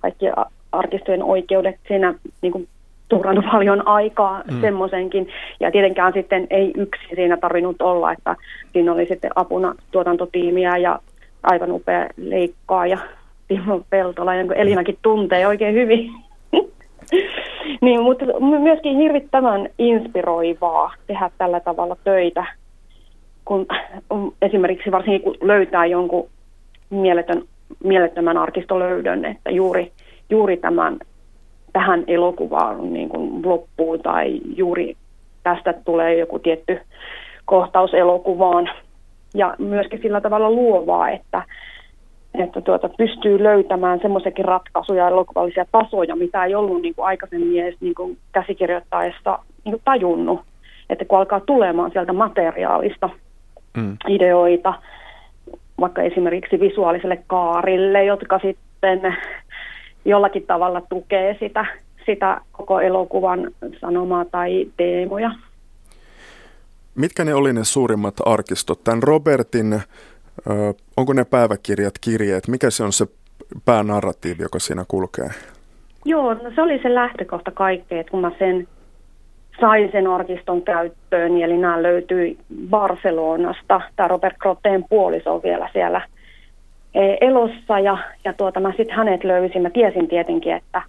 kaikki arkistojen oikeudet siinä niin kuin tuhrannut paljon aikaa mm. semmoisenkin. Ja tietenkään sitten ei yksi siinä tarvinnut olla, että siinä oli sitten apuna tuotantotiimiä ja aivan upea leikkaaja Timo Peltola, jonka Elinakin tuntee oikein hyvin. niin, mutta myöskin hirvittävän inspiroivaa tehdä tällä tavalla töitä, kun esimerkiksi varsinkin kun löytää jonkun mieletön, mielettömän arkistolöydön, että juuri, juuri tämän tähän elokuvaan niin kuin loppuu tai juuri tästä tulee joku tietty kohtaus elokuvaan ja myöskin sillä tavalla luovaa, että, että tuota, pystyy löytämään semmoisiakin ratkaisuja elokuvallisia tasoja, mitä ei ollut niin kuin aikaisemmin edes niin kuin käsikirjoittaessa niin kuin tajunnut. Että kun alkaa tulemaan sieltä materiaalista mm. ideoita, vaikka esimerkiksi visuaaliselle kaarille, jotka sitten jollakin tavalla tukee sitä, sitä koko elokuvan sanomaa tai teemoja. Mitkä ne oli ne suurimmat arkistot? Tämän Robertin, onko ne päiväkirjat, kirjeet, mikä se on se päänarratiivi, joka siinä kulkee? Joo, no se oli se lähtökohta kaikkea, että kun mä sen sain sen arkiston käyttöön, niin eli nämä löytyi Barcelonasta. Tämä Robert Crotteen puoliso on vielä siellä elossa ja, ja tuota, mä sitten hänet löysin. Mä tiesin tietenkin, että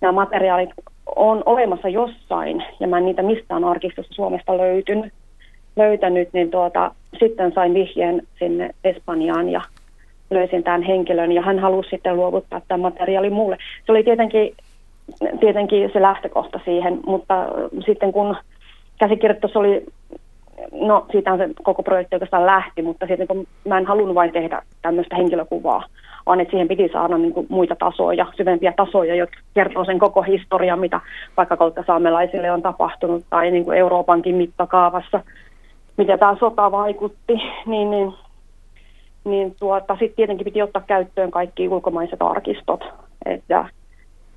nämä materiaalit on olemassa jossain ja mä en niitä mistään arkistosta Suomesta löytynyt löytänyt, niin tuota, sitten sain vihjeen sinne Espanjaan ja löysin tämän henkilön ja hän halusi sitten luovuttaa tämän materiaalin mulle. Se oli tietenkin, tietenkin se lähtökohta siihen, mutta sitten kun käsikirjoitus oli, no siitä se koko projekti oikeastaan lähti, mutta sitten kun mä en halunnut vain tehdä tämmöistä henkilökuvaa, vaan että siihen piti saada niin kuin muita tasoja, syvempiä tasoja, jotka kertoo sen koko historian, mitä vaikka kautta saamelaisille on tapahtunut tai niin kuin Euroopankin mittakaavassa – miten tämä sota vaikutti, niin, niin, niin tuota, sitten tietenkin piti ottaa käyttöön kaikki ulkomaiset arkistot. Että,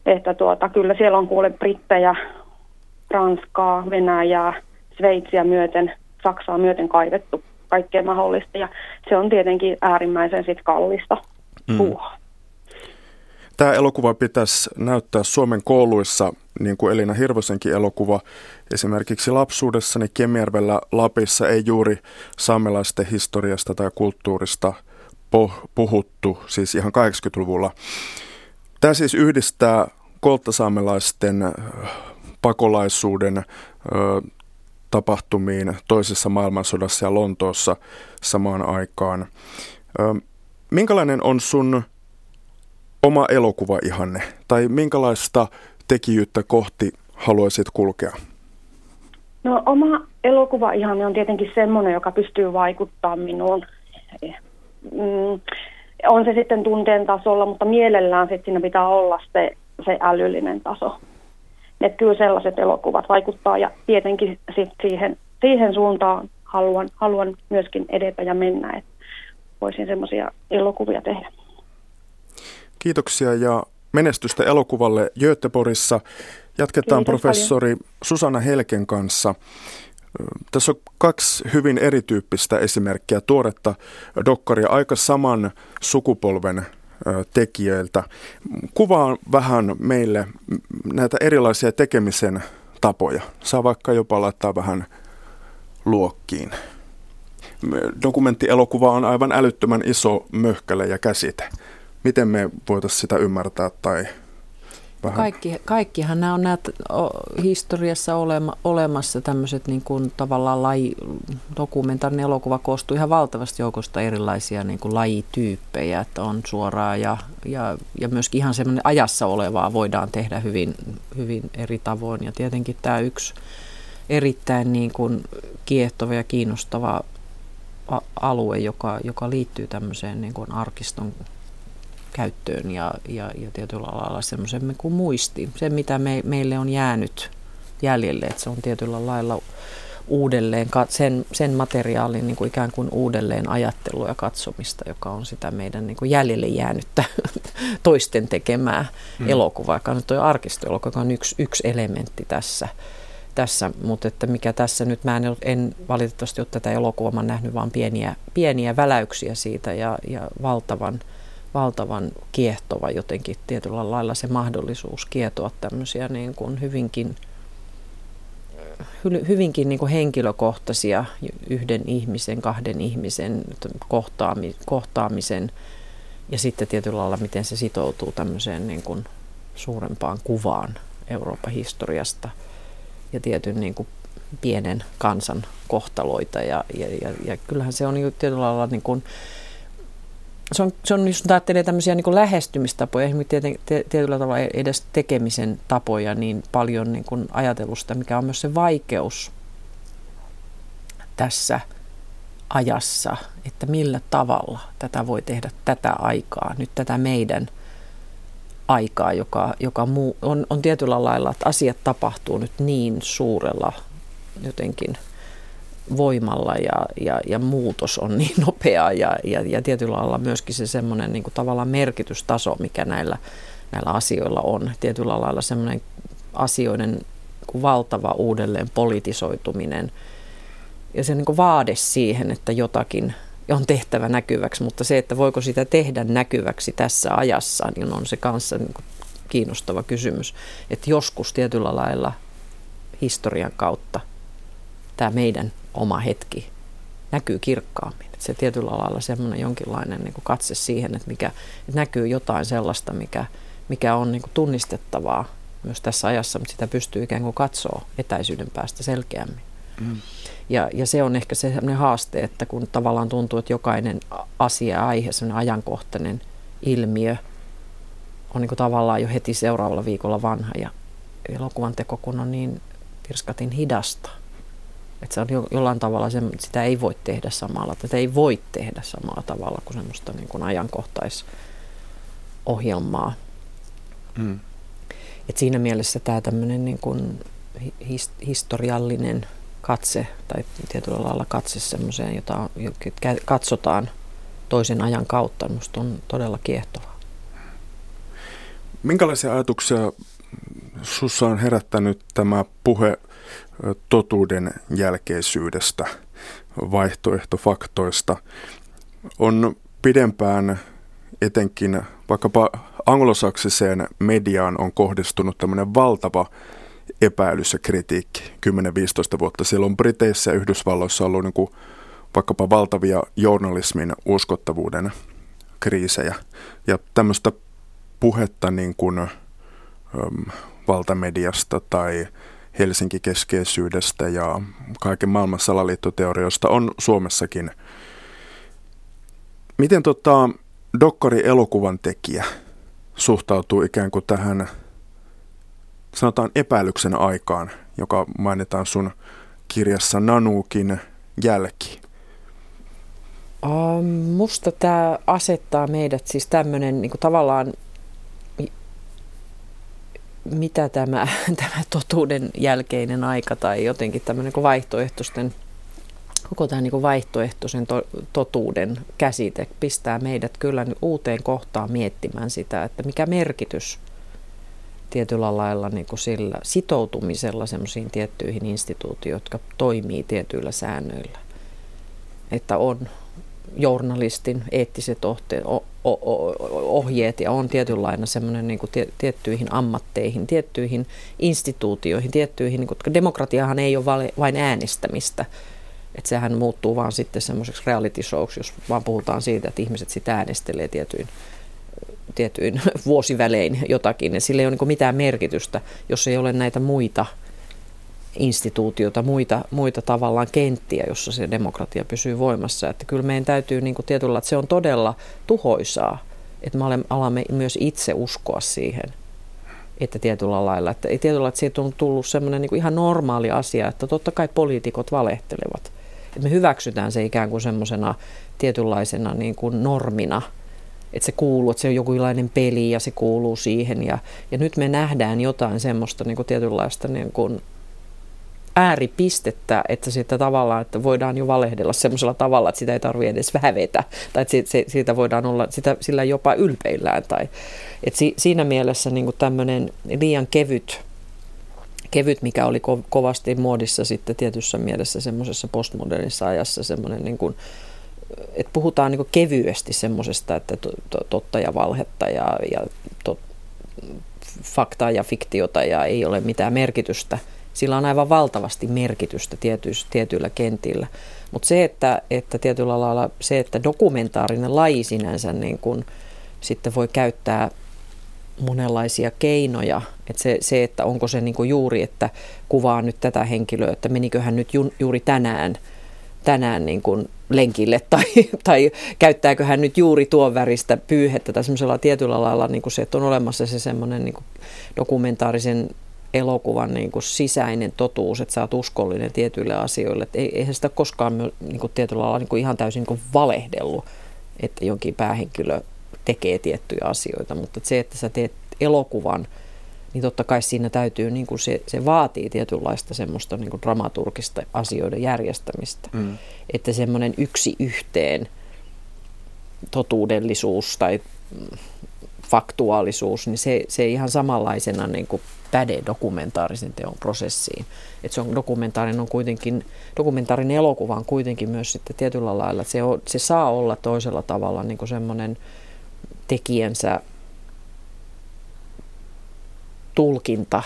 että tuota, kyllä siellä on kuule Brittejä, Ranskaa, Venäjää, Sveitsiä myöten, Saksaa myöten kaivettu kaikkea mahdollista. Ja se on tietenkin äärimmäisen sit kallista mm. puuhaa. Tämä elokuva pitäisi näyttää Suomen kouluissa, niin kuin Elina Hirvosenkin elokuva. Esimerkiksi lapsuudessani Kemijärvellä Lapissa ei juuri saamelaisten historiasta tai kulttuurista puhuttu, siis ihan 80-luvulla. Tämä siis yhdistää kolttasaamelaisten pakolaisuuden tapahtumiin toisessa maailmansodassa ja Lontoossa samaan aikaan. Minkälainen on sun oma elokuva ihanne? Tai minkälaista tekijyyttä kohti haluaisit kulkea? No oma elokuva ihanne on tietenkin semmoinen, joka pystyy vaikuttamaan minuun. Mm, on se sitten tunteen tasolla, mutta mielellään sitten siinä pitää olla se, se älyllinen taso. Että kyllä sellaiset elokuvat vaikuttaa ja tietenkin sit siihen, siihen suuntaan haluan, haluan myöskin edetä ja mennä, että voisin semmoisia elokuvia tehdä. Kiitoksia ja menestystä elokuvalle Göteborgissa. Jatketaan Kiitos professori paljon. Susanna Helken kanssa. Tässä on kaksi hyvin erityyppistä esimerkkiä, tuoretta dokkaria aika saman sukupolven tekijöiltä. Kuvaa vähän meille näitä erilaisia tekemisen tapoja. Saa vaikka jopa laittaa vähän luokkiin. Dokumenttielokuva on aivan älyttömän iso möhkäle ja käsite miten me voitaisiin sitä ymmärtää tai vähän? Kaikki, kaikkihan nämä on nämä historiassa olema, olemassa tämmöiset niin kuin tavallaan laji, dokumentaarinen elokuva koostuu ihan valtavasti joukosta erilaisia niin kuin lajityyppejä, että on suoraa ja, ja, ja myöskin ihan semmoinen ajassa olevaa voidaan tehdä hyvin, hyvin eri tavoin ja tietenkin tämä yksi erittäin niin kuin kiehtova ja kiinnostava alue, joka, joka liittyy tämmöiseen niin kuin arkiston käyttöön ja, ja, ja tietyllä lailla semmoisen kuin muisti. Se, mitä me, meille on jäänyt jäljelle, että se on tietyllä lailla uudelleen, sen, sen materiaalin niin kuin ikään kuin uudelleen ajattelua ja katsomista, joka on sitä meidän niin kuin jäljelle jäänyttä toisten tekemää mm. elokuvaa, joka on tuo arkistoelokuva, joka on yksi, yksi elementti tässä. tässä. Mutta että mikä tässä nyt, mä en, en valitettavasti ole tätä elokuvaa, mä nähnyt vain pieniä, pieniä väläyksiä siitä ja, ja valtavan – valtavan kiehtova jotenkin tietyllä lailla se mahdollisuus kietoa tämmöisiä niin kuin hyvinkin hyvinkin niin kuin henkilökohtaisia yhden ihmisen, kahden ihmisen kohtaami, kohtaamisen ja sitten tietyllä lailla, miten se sitoutuu tämmöiseen niin kuin suurempaan kuvaan Euroopan historiasta ja tietyn niin kuin pienen kansan kohtaloita. Ja, ja, ja, ja kyllähän se on niin tietyllä lailla niin kuin, se on, se on, jos ajattelee tämmöisiä niin lähestymistapoja, esimerkiksi tietyllä tavalla edes tekemisen tapoja, niin paljon niin kuin ajatelusta, mikä on myös se vaikeus tässä ajassa, että millä tavalla tätä voi tehdä tätä aikaa, nyt tätä meidän aikaa, joka, joka muu, on, on tietyllä lailla, että asiat tapahtuu nyt niin suurella jotenkin – voimalla ja, ja, ja muutos on niin nopeaa ja, ja, ja tietyllä lailla myöskin se semmoinen niin tavallaan merkitystaso, mikä näillä, näillä asioilla on. Tietyllä lailla semmoinen asioiden kuin valtava uudelleen politisoituminen ja se niin vaade siihen, että jotakin on tehtävä näkyväksi, mutta se, että voiko sitä tehdä näkyväksi tässä ajassa, niin on se kanssa niin kiinnostava kysymys. Että joskus tietyllä lailla historian kautta tämä meidän oma hetki näkyy kirkkaammin. Että se tietyllä lailla semmoinen jonkinlainen niin kuin katse siihen, että, mikä, että näkyy jotain sellaista, mikä, mikä on niin kuin tunnistettavaa myös tässä ajassa, mutta sitä pystyy ikään kuin katsoa etäisyyden päästä selkeämmin. Mm. Ja, ja se on ehkä se sellainen haaste, että kun tavallaan tuntuu, että jokainen asia, aihe, sellainen ajankohtainen ilmiö on niin kuin tavallaan jo heti seuraavalla viikolla vanha ja elokuvan teko kun on niin pirskatin hidasta, että se on jo, jollain tavalla, se, sitä ei voi tehdä samalla, tätä ei voi tehdä samalla tavalla kuin semmoista niin kuin ajankohtaisohjelmaa. Mm. Et siinä mielessä tämä tämmöinen niin kuin his, historiallinen katse tai tietyllä lailla katse semmoiseen, jota katsotaan toisen ajan kautta, minusta on todella kiehtovaa. Minkälaisia ajatuksia sussa on herättänyt tämä puhe totuuden jälkeisyydestä, vaihtoehtofaktoista. On pidempään etenkin vaikkapa anglosaksiseen mediaan on kohdistunut tämmöinen valtava epäilys ja kritiikki 10-15 vuotta. Siellä on Briteissä ja Yhdysvalloissa ollut niin kuin vaikkapa valtavia journalismin uskottavuuden kriisejä. Ja tämmöistä puhetta niin kuin, äm, valtamediasta tai Helsinki-keskeisyydestä ja kaiken maailman salaliittoteorioista on Suomessakin. Miten tota, dokkari elokuvan tekijä suhtautuu ikään kuin tähän sanotaan epäilyksen aikaan, joka mainitaan sun kirjassa Nanukin jälki? musta tämä asettaa meidät siis tämmöinen niin tavallaan mitä tämä, tämä totuuden jälkeinen aika tai jotenkin tämmöinen niin vaihtoehtoisten, koko tämä niin vaihtoehtoisen to, totuuden käsite pistää meidät kyllä uuteen kohtaan miettimään sitä, että mikä merkitys tietyllä lailla niin kuin sillä sitoutumisella semmoisiin tiettyihin instituutioihin, jotka toimii tietyillä säännöillä. Että on journalistin eettiset ohjeet ja on tietynlainen semmoinen niin tie, tiettyihin ammatteihin, tiettyihin instituutioihin, tiettyihin, niin kuin, demokratiahan ei ole vain äänestämistä, että sehän muuttuu vaan sitten semmoiseksi reality shows, jos vaan puhutaan siitä, että ihmiset sitä äänestelee tietyin, tietyin vuosivälein jotakin, ja sillä ei ole niin mitään merkitystä, jos ei ole näitä muita – instituutiota, muita, muita tavallaan kenttiä, jossa se demokratia pysyy voimassa. Että kyllä meidän täytyy niin kuin tietyllä, että se on todella tuhoisaa, että me alamme myös itse uskoa siihen, että tietyllä lailla, että tietyllä että siitä on tullut semmoinen niin ihan normaali asia, että totta kai poliitikot valehtelevat. Että me hyväksytään se ikään kuin semmoisena tietynlaisena niin kuin normina, että se kuuluu, että se on jokinlainen peli ja se kuuluu siihen. Ja, ja nyt me nähdään jotain semmoista niin kuin tietynlaista niin kuin ääripistettä, että sitä tavallaan, että voidaan jo valehdella semmoisella tavalla, että sitä ei tarvitse edes vähetä, tai että se, siitä voidaan olla, sitä, sillä jopa ylpeillään. Tai, että si, siinä mielessä niin tämmöinen liian kevyt, kevyt, mikä oli ko, kovasti muodissa sitten tietyssä mielessä semmoisessa postmodernissa ajassa, semmoinen niin kuin, että puhutaan niin kevyesti semmoisesta, että to, to, totta ja valhetta ja, ja to, faktaa ja fiktiota ja ei ole mitään merkitystä – Sillä on aivan valtavasti merkitystä tietyillä, kentillä. Mutta se, että, että tietyllä lailla se, että dokumentaarinen laji sinänsä niin kun sitten voi käyttää monenlaisia keinoja. Että se, se, että onko se niin juuri, että kuvaa nyt tätä henkilöä, että meniköhän nyt ju, juuri tänään, tänään niin kuin lenkille tai, tai käyttääkö hän nyt juuri tuon väristä pyyhettä tai semmoisella tietyllä lailla, niin kuin se, että on olemassa se semmoinen niin dokumentaarisen elokuvan niin kuin sisäinen totuus, että sä oot uskollinen tietyille asioille. Että eihän sitä koskaan niin kuin tietyllä lailla niin kuin ihan täysin niin kuin valehdellut, että jonkin päähenkilö tekee tiettyjä asioita, mutta se, että sä teet elokuvan, niin totta kai siinä täytyy, niin kuin se, se vaatii tietynlaista semmoista niin kuin dramaturgista asioiden järjestämistä. Mm. Että semmoinen yksi yhteen totuudellisuus tai faktuaalisuus, niin se, se ihan samanlaisena niin kuin päde dokumentaarisen teon prosessiin. Että se on dokumentaarinen on kuitenkin, dokumentaarinen elokuva on kuitenkin myös sitten tietyllä lailla, että se, on, se saa olla toisella tavalla niin kuin semmoinen tekijänsä tulkinta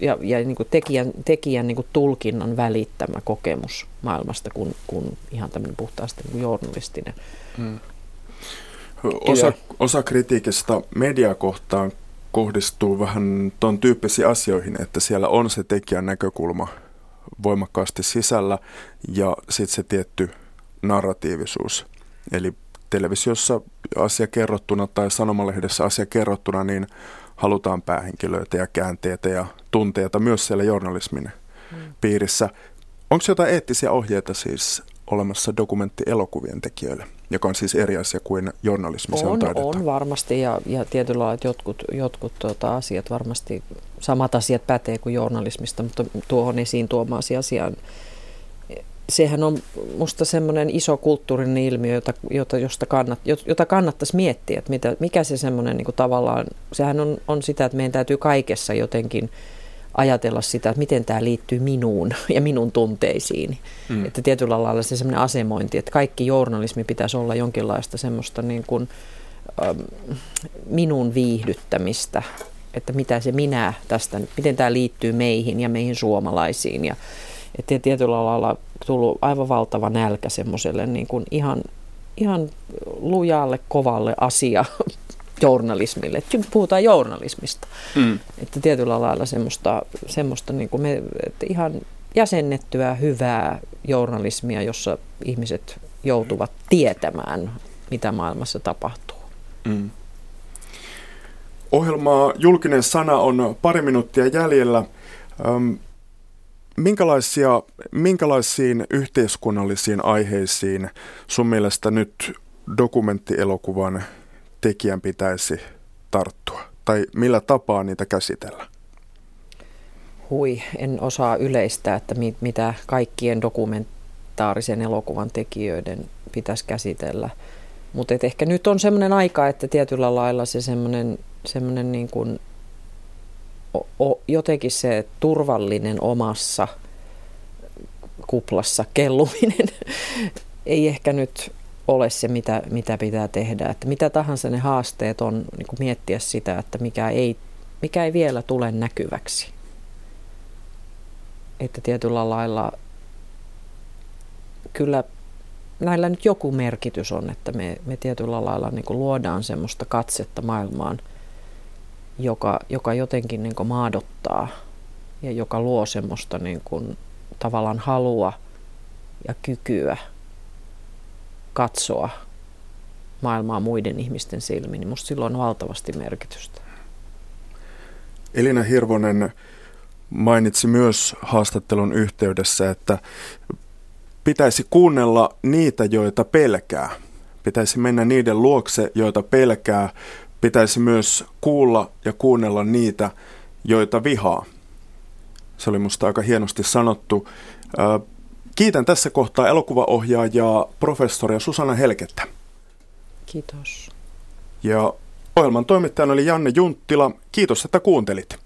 ja, ja niin kuin tekijän, tekijän niin kuin tulkinnan välittämä kokemus maailmasta kuin, kuin ihan tämmöinen puhtaasti niin kuin journalistinen. Hmm. Osa, osa kritiikistä mediakohtaan kohdistuu vähän tuon tyyppisiin asioihin, että siellä on se tekijän näkökulma voimakkaasti sisällä ja sitten se tietty narratiivisuus. Eli televisiossa asia kerrottuna tai sanomalehdessä asia kerrottuna, niin halutaan päähenkilöitä ja käänteitä ja tunteita myös siellä journalismin mm. piirissä. Onko jotain eettisiä ohjeita siis olemassa dokumenttielokuvien tekijöille, joka on siis eri asia kuin journalismi, on, on, on varmasti ja, ja tietyllä lailla jotkut, jotkut tuota, asiat varmasti, samat asiat pätee kuin journalismista, mutta tuohon esiin tuomaasi asiaan sehän on musta semmoinen iso kulttuurinen ilmiö, jota, jota, josta kannat, jota kannattaisi miettiä, että mitä, mikä se semmoinen niin tavallaan, sehän on, on sitä, että meidän täytyy kaikessa jotenkin ajatella sitä, että miten tämä liittyy minuun ja minun tunteisiin. Mm. Että tietyllä lailla se semmoinen asemointi, että kaikki journalismi pitäisi olla jonkinlaista semmoista niin kuin, ähm, minun viihdyttämistä, että mitä se minä tästä, miten tämä liittyy meihin ja meihin suomalaisiin ja että tietyllä lailla tullut aivan valtava nälkä semmoiselle niin kuin ihan, ihan lujalle, kovalle asia journalismille. Puhutaan journalismista. Mm. Että tietyllä lailla semmoista, semmoista niin kuin me, että ihan jäsennettyä, hyvää journalismia, jossa ihmiset joutuvat tietämään, mitä maailmassa tapahtuu. Mm. Ohjelmaa Julkinen sana on pari minuuttia jäljellä. Minkälaisia, minkälaisiin yhteiskunnallisiin aiheisiin sun mielestä nyt dokumenttielokuvan tekijän pitäisi tarttua? Tai millä tapaa niitä käsitellä? Hui, en osaa yleistää, että mit, mitä kaikkien dokumentaarisen elokuvan tekijöiden pitäisi käsitellä. Mutta ehkä nyt on semmoinen aika, että tietyllä lailla se semmoinen, semmoinen niin kuin o, jotenkin se turvallinen omassa kuplassa kelluminen ei ehkä nyt ole se, mitä, mitä pitää tehdä. Että mitä tahansa ne haasteet on, niin kuin miettiä sitä, että mikä ei, mikä ei vielä tule näkyväksi. Että tietyllä lailla kyllä näillä nyt joku merkitys on, että me, me tietyllä lailla niin kuin luodaan semmoista katsetta maailmaan – joka, joka jotenkin niin kuin maadottaa ja joka luo semmoista niin kuin, tavallaan halua ja kykyä katsoa maailmaa muiden ihmisten silmin, niin musta silloin on valtavasti merkitystä. Elina Hirvonen mainitsi myös haastattelun yhteydessä, että pitäisi kuunnella niitä, joita pelkää. Pitäisi mennä niiden luokse, joita pelkää, pitäisi myös kuulla ja kuunnella niitä, joita vihaa. Se oli musta aika hienosti sanottu. Kiitän tässä kohtaa elokuvaohjaajaa professoria Susanna Helkettä. Kiitos. Ja ohjelman toimittajana oli Janne Junttila. Kiitos, että kuuntelit.